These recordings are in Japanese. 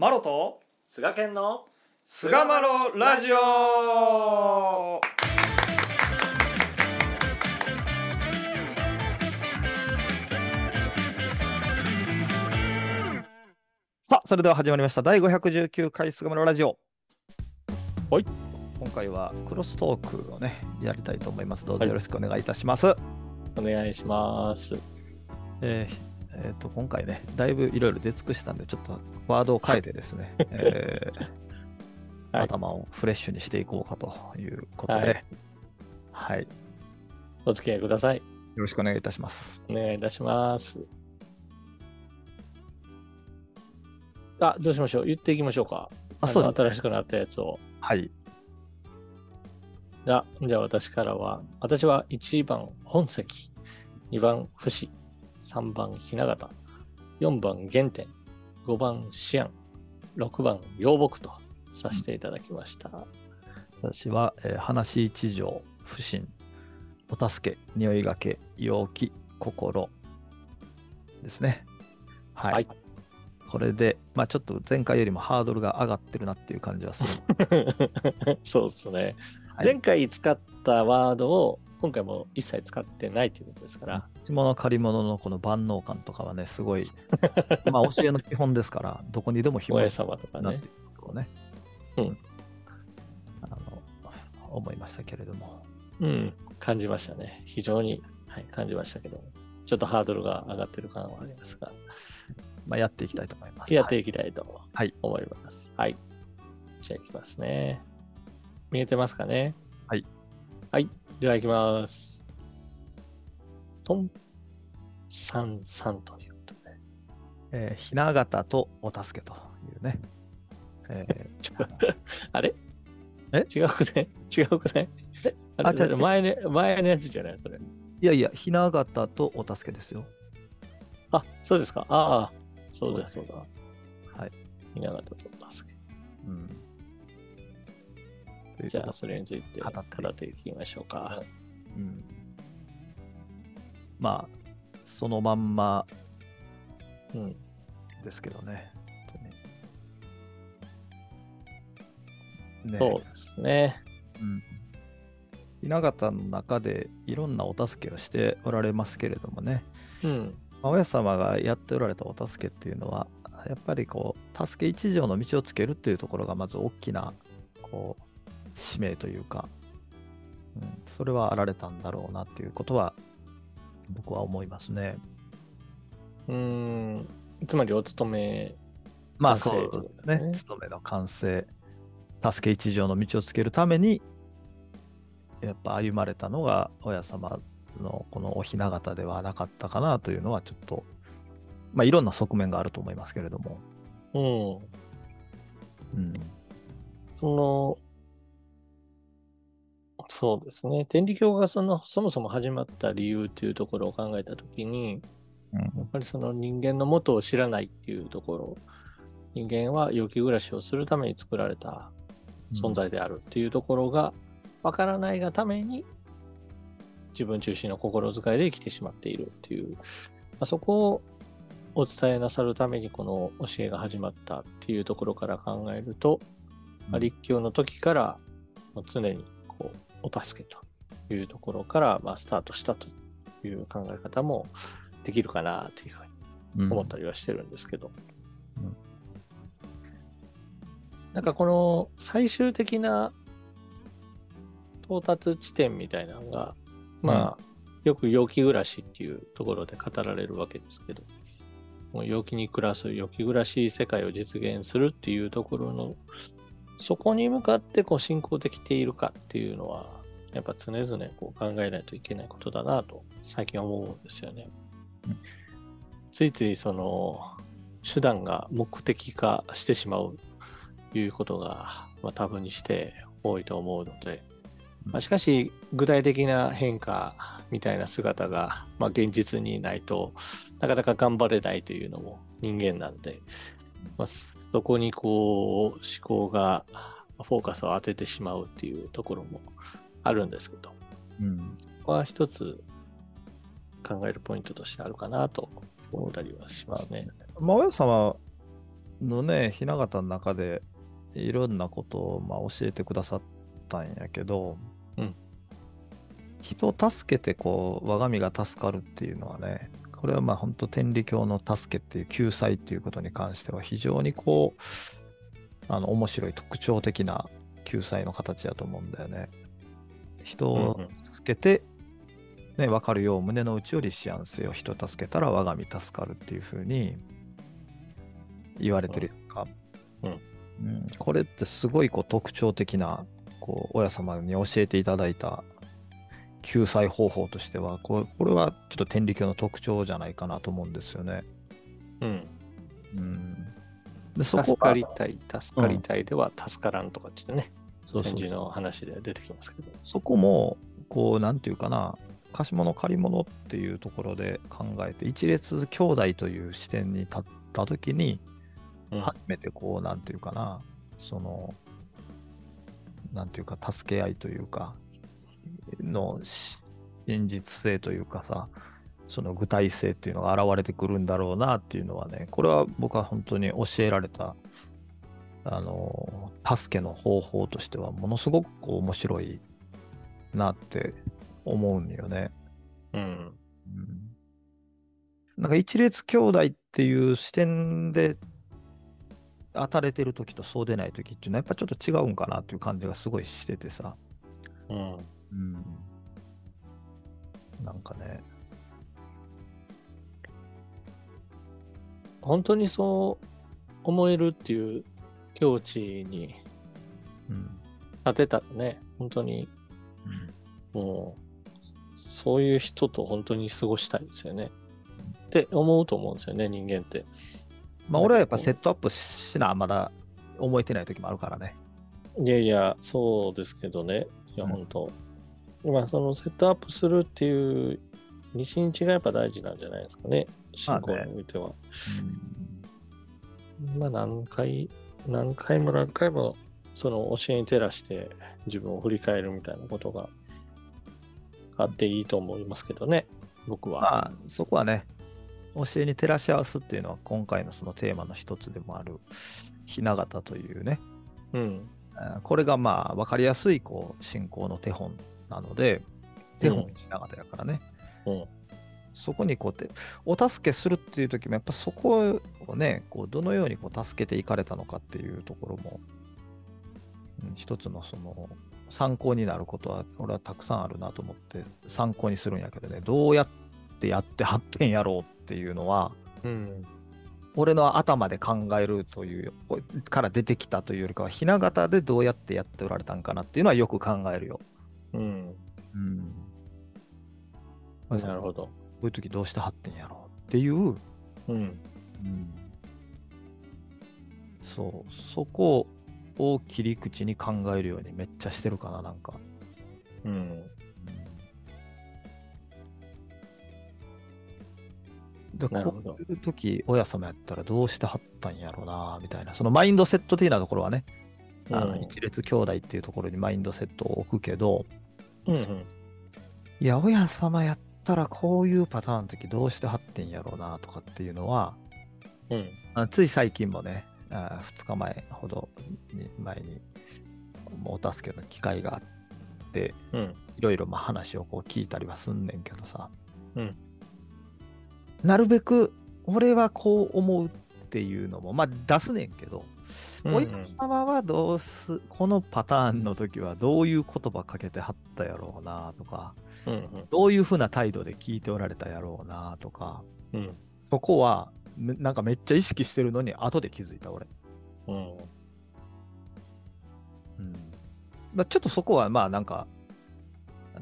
マロと菅健の菅マロラジオ。さあそれでは始まりました。第519回菅マロラジオ。はい。今回はクロストークをねやりたいと思います。どうぞはい。よろしくお願いいたします、お願いします。えーえーと今回ねだいぶいろいろ出尽くしたんでちょっとワードを変えてですね、えーはい頭をフレッシュにしていこうかということで、はいはい、よお付き合いください。ろしくお願いいたします。お願いいたします。あ、どうしましょう？言っていきましょうか。あ、そうです、あの新しくなったやつを。はい。じゃあ、じゃあ私からは、私は1番本石、2番不死、3番ひな形、4番原点、5番シアン、6番洋木とさせていただきました。私は、えー話一条、不信、お助け、匂いがけ、陽気、心ですね。はい。はいこれで、まあちょっと前回よりもハードルが上がってるなっていう感じはする。そうですね。はい前回使ったワードを今回も一切使ってないということですから、下の借り物のこの万能感とかはね、すごい、まあ教えの基本ですから、どこにでも紐様とかねくなってい。うことをね、うんあの、思いましたけれども。うん、感じましたね。非常に、はい、感じましたけど、ちょっとハードルが上がってる感はありますが、まあやっていきたいと思います。やっていきたいとはい思います。はい。じゃあいきますね。見えてますかね？はい。はい。では行きます。トン、サンサンということで。えー、ひな形とお助けというね。えちょっと、あれ？え？違うくね違うくねあれ？あ違う前ね、前のやつじゃない？それ。ーいやいや、ひな形とお助けですよ。あ、そうですか。ああ、そうだ、そううだ。はい。ひな形と助け。うん。じゃあ、それについて語っていきましょうか。うん、まあ、そのまんまうん。ですけどね。ねそうですね。うん。ひな形の中でいろんなお助けをしておられますけれどもね、うん。まあ親様がやっておられたお助けっていうのは、やっぱりこう、助け一条の道をつけるっていうところがまず大きな、こう、使命というか、うん、それはあられたんだろうなっていうことは、僕は思いますね。うーん。つまり、お勤め。まあそうですね。ね務めの完成、助け一条の道をつけるために、やっぱ歩まれたのが親様のこのおひな形ではなかったかなというのはちょっと、まあいろんな側面があると思いますけれども。うん。うん。その、そうですね。天理教がそのそもそも始まった理由というところを考えたときに、うんやっぱりその人間の元を知らないっていうところ、人間は陽気暮らしをするために作られた存在であるっていうところがわからないがために自分中心の心遣いで生きてしまっているっていう、まあ、そこをお伝えなさるためにこの教えが始まったっていうところから考えると、まあ、立教の時からまあ常にこうお助けというところからまあスタートしたという考え方もできるかなというふうにうん。思ったりはしてるんですけど、うん。なんかこの最終的な到達地点みたいなのが、まあ、よく陽気暮らしっていうところで語られるわけですけど、もう陽気に暮らす陽気暮らし世界を実現するっていうところの、そこに向かってこう進行できているかっていうのは、やっぱ常々こう考えないといけないことだなと最近思うんですよね。うんついついその手段が目的化してしまうということが、まあ、多分にして多いと思うので、まあ、しかし具体的な変化みたいな姿が、まあ、現実にないとなかなか頑張れないというのも人間なんで、まあ、そこにこう思考がフォーカスを当ててしまうっていうところもあるんですけど、うん。ここは一つ考えるポイントとしてあるかなと思ったりはしますね。まあ、親様のね、雛形の中でいろんなことをまあ教えてくださったんやけど、うん人を助けてこう我が身が助かるっていうのはね、これはまあ本当天理教の助けっていう救済っていうことに関しては非常にこう、あの面白い特徴的な救済の形だと思うんだよね。人を助けて、ね、分かるよう胸の内より思案せよ。人助けたら我が身助かるっていうふうに言われてるか、うん。うん。これってすごいこう特徴的なこう親様に教えていただいた救済方法としてはこれこれはちょっと天理教の特徴じゃないかなと思うんですよね。うん。うん、でそこ助がかりたい、助かりたいでは助からんとかってね、そうそう先時の話で出てきますけど。そこも、こう、なんていうかな、貸し物借り物っていうところで考えて、一列兄弟という視点に立ったときに、うん初めてこう、なんていうかな、その、なんていうか、助け合いというか、のし真実性というかさ、その具体性っていうのが現れてくるんだろうなっていうのはね、これは僕は本当に教えられた、あの、助けの方法としては、ものすごくこう面白いなって思うんよね。うん。うんなんか一列兄弟っていう視点で当たれてる時とそうでない時っていうのはやっぱちょっと違うんかなっていう感じがすごいしててさ。うん。うん。なんかね。本当にそう思えるっていう境地にうん。立てたらね、本当にもう、そういう人と本当に過ごしたいですよね。って思うと思うんですよね、人間って。まあ俺はやっぱセットアップしな、まだ思えてない時もあるからね。いやいや、そうですけどね。いや、うん今、そのセットアップするっていう日々がやっぱ大事なんじゃないですかね。信仰においては。まあ、何回、何回も何回も、その教えに照らして自分を振り返るみたいなことがあっていいと思いますけどね、僕は。まあそこはね、教えに照らし合わすっていうのは今回のそのテーマの一つでもある雛形というね、うん。これがまあ分かりやすいこう信仰の手本なので、手本しながらやからね、うん。そこにこうやってお助けするっていう時もやっぱそこをね、こうどのようにこう助けていかれたのかっていうところも、うん一つのその参考になることは俺はたくさんあるなと思って参考にするんやけどね、どうやってやって発展やろうっていうのは、うん。俺の頭で考えるというから出てきたというよりかは、ひな形でどうやってやっておられたんかなっていうのはよく考えるよ。うん。うん。なるほど。こういう時どうして発展やろうっていう、うん。そう、そこを切り口に考えるようにめっちゃしてるかな、なんか。うん。でこういう時、親様やったらどうしてはったんやろうな、みたいな。そのマインドセット的なところはね、あのうん一列兄弟っていうところにマインドセットを置くけど、うん。うん。いや、親様やったらこういうパターンの時どうしてはってんやろうなとかっていうのは、うん。あつい最近もね、2日前ほどに前にお助けの機会があって、うん。いろいろまあ話をこう聞いたりはすんねんけどさ、うんなるべく俺はこう思うっていうのも、まあ出すねんけど、うんうん親様はどうす、このパターンの時はどういう言葉かけてはったやろうなとか、うん。どういうふうな態度で聞いておられたやろうなとか、うん。そこはめなんかめっちゃ意識してるのに後で気づいた俺。うん。うん、だちょっとそこはまあなんか、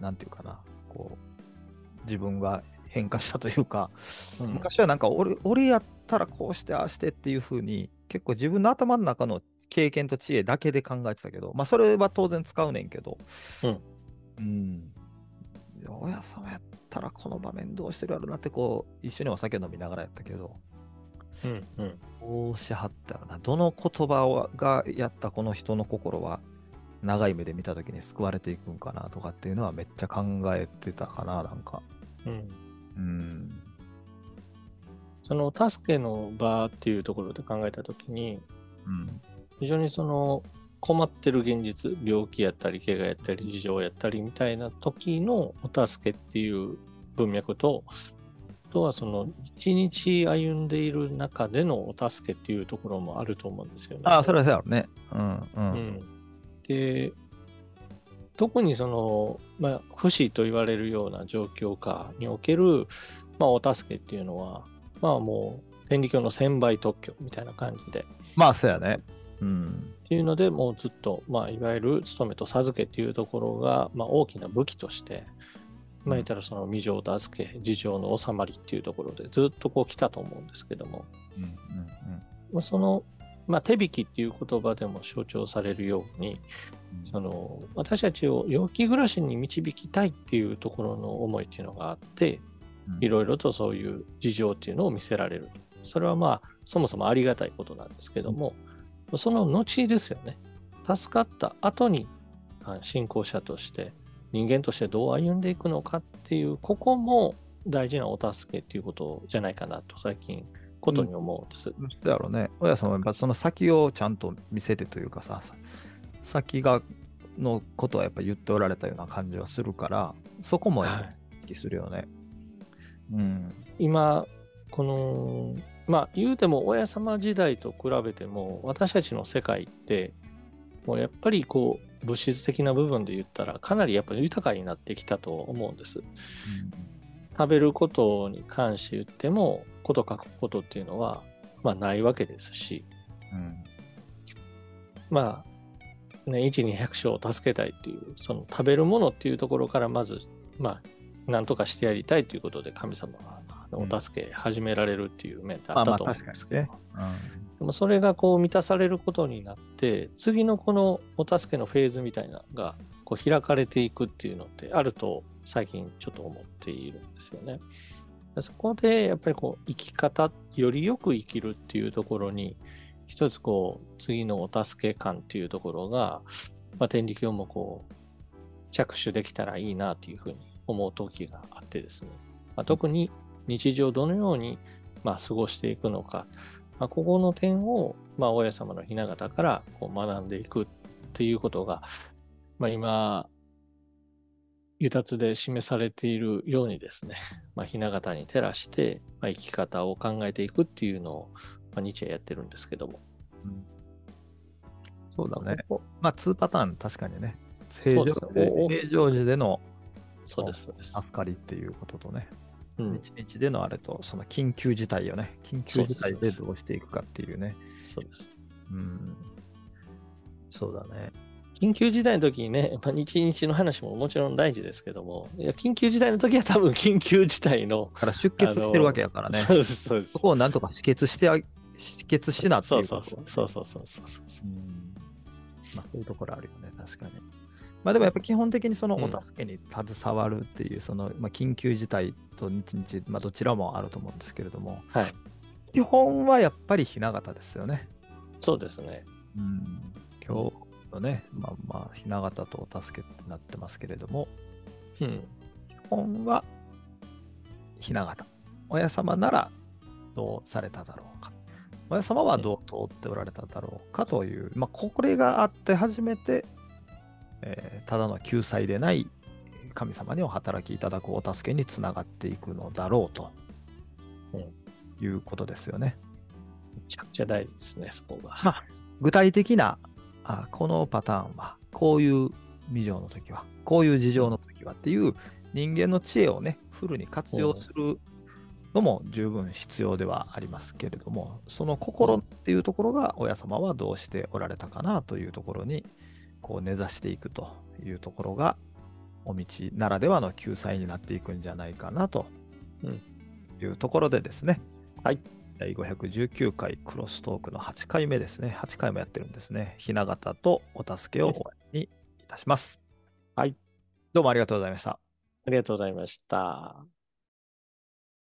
なんていうかな、こう、自分が変化したというか、うん昔はなんか俺俺やったらこうしてああしてっていうふうに、結構自分の頭の中の経験と知恵だけで考えてたけど、まあそれは当然使うねんけど、うん。うん。いや親様やったらこの場面どうしてるやろなってこう、一緒にお酒飲みながらやったけど、うん。うん。どうしはったらな、どの言葉をがやったこの人の心は、長い目で見たときに救われていくんかなとかっていうのはめっちゃ考えてたかな、なんか。うん。うん。その助けの場っていうところで考えたときに、うん。非常にその困ってる現実、病気やったり、怪我やったり、事情やったりみたいな時のお助けっていう文脈と、あとはその一日歩んでいる中でのお助けっていうところもあると思うんですよね。ああ、それはそうやろね。うんう。うんん。で、特にその、まあ、不死と言われるような状況下における、まあ、お助けっていうのは、まあもう、天理教の千倍特許みたいな感じで、まあ、そうやね。うん。っていうので、もうずっと、まあ、いわゆる務めと授けっていうところが、まあ、大きな武器として、まあ、言ったらその未情助け、事情の収まりっていうところでずっとこう来たと思うんですけども、うんうんまあ、その、まあ、手引きっていう言葉でも象徴されるように、うん。その私たちを陽気暮らしに導きたいっていうところの思いっていうのがあって、うんいろいろとそういう事情っていうのを見せられる。それはまあ、そもそもありがたいことなんですけども、その後ですよね。助かった後に、あ信仰者として、人間としてどう歩んでいくのかっていう、ここも大事なお助けっていうことじゃないかなと、最近、ことに思うんです。そうやろうね。親さんはやっぱその先をちゃんと見せてというかさ、さ先がのことはやっぱ言っておられたような感じはするから、そこもやっぱはいり気するよね。うん。今このまあ言うても親様時代と比べても私たちの世界ってもうやっぱりこう物質的な部分で言ったらかなりやっぱり豊かになってきたと思うんです。食べることに関して言ってもこと書くことっていうのはまあないわけですしうん。まあね一に百姓を助けたいっていうその食べるものっていうところからまずまあなんとかしてやりたいということで神様がお助け始められるっていう面ってあったと思うんですけど、でもそれがこう満たされることになって次のこのお助けのフェーズみたいなのがこう開かれていくっていうのってあると最近ちょっと思っているんですよね。でそこでやっぱりこう生き方よりよく生きるっていうところに一つこう次のお助け感っていうところが、まあ、天理教もこう着手できたらいいなというふうに思う時があってですね、まあ、特に日常どのようにまあ過ごしていくのか、まあ、ここの点を、まあ、親様の雛形からこう学んでいくっていうことが、まあ、今、輸達で示されているようにですね、まあ、雛形に照らして、まあ、生き方を考えていくっていうのを、まあ、日夜やってるんですけども。うんそうだね。ここまあ、2パターン、確かにね。そうです平平常時でのそうです、そうです。助かりっていうこととね、うん、一日でのあれと、その緊急事態よね。緊急事態でどうしていくかっていうね。そうです。うん。そうだね。緊急事態の時にね、まあ、日々の話ももちろん大事ですけども、いや緊急事態の時は多分緊急事態の、だから出血してるわけやからね。そうです、そうですそ。こをなんとか止血してあ、止血しなってそいううことそうそう。そうそうそうそう。うんまあ、そういうところあるよね、確かに。まあでもやっぱ基本的にそのうんお助けに携わるっていう、その、まあ、緊急事態と日々、まあ、どちらもあると思うんですけれども、はい基本はやっぱり雛形ですよね。そうですね。うん、今日のね、まあまあ、雛形とお助けってなってますけれども、うん。基本は雛形。親様ならどうされただろうか。親様はどう通っておられただろうかという、まあ、これがあって初めて、えーただの救済でない神様にお働きいただくお助けにつながっていくのだろうと、いうことですよね。めちゃくちゃ大事ですね、そこが。まあ、具体的なあこのパターンはこういう未情の時はこういう事情の時はっていう人間の知恵をねフルに活用するのも十分必要ではありますけれどもその心っていうところが親様はどうしておられたかなというところにこう根ざしていくというところがお道ならではの救済になっていくんじゃないかなというところでですね、はい第519回クロストークの8回目ですね。8回もやってるんですね。ひな形とお助けを終わりにいたします。はい。どうもありがとうございました。ありがとうございました。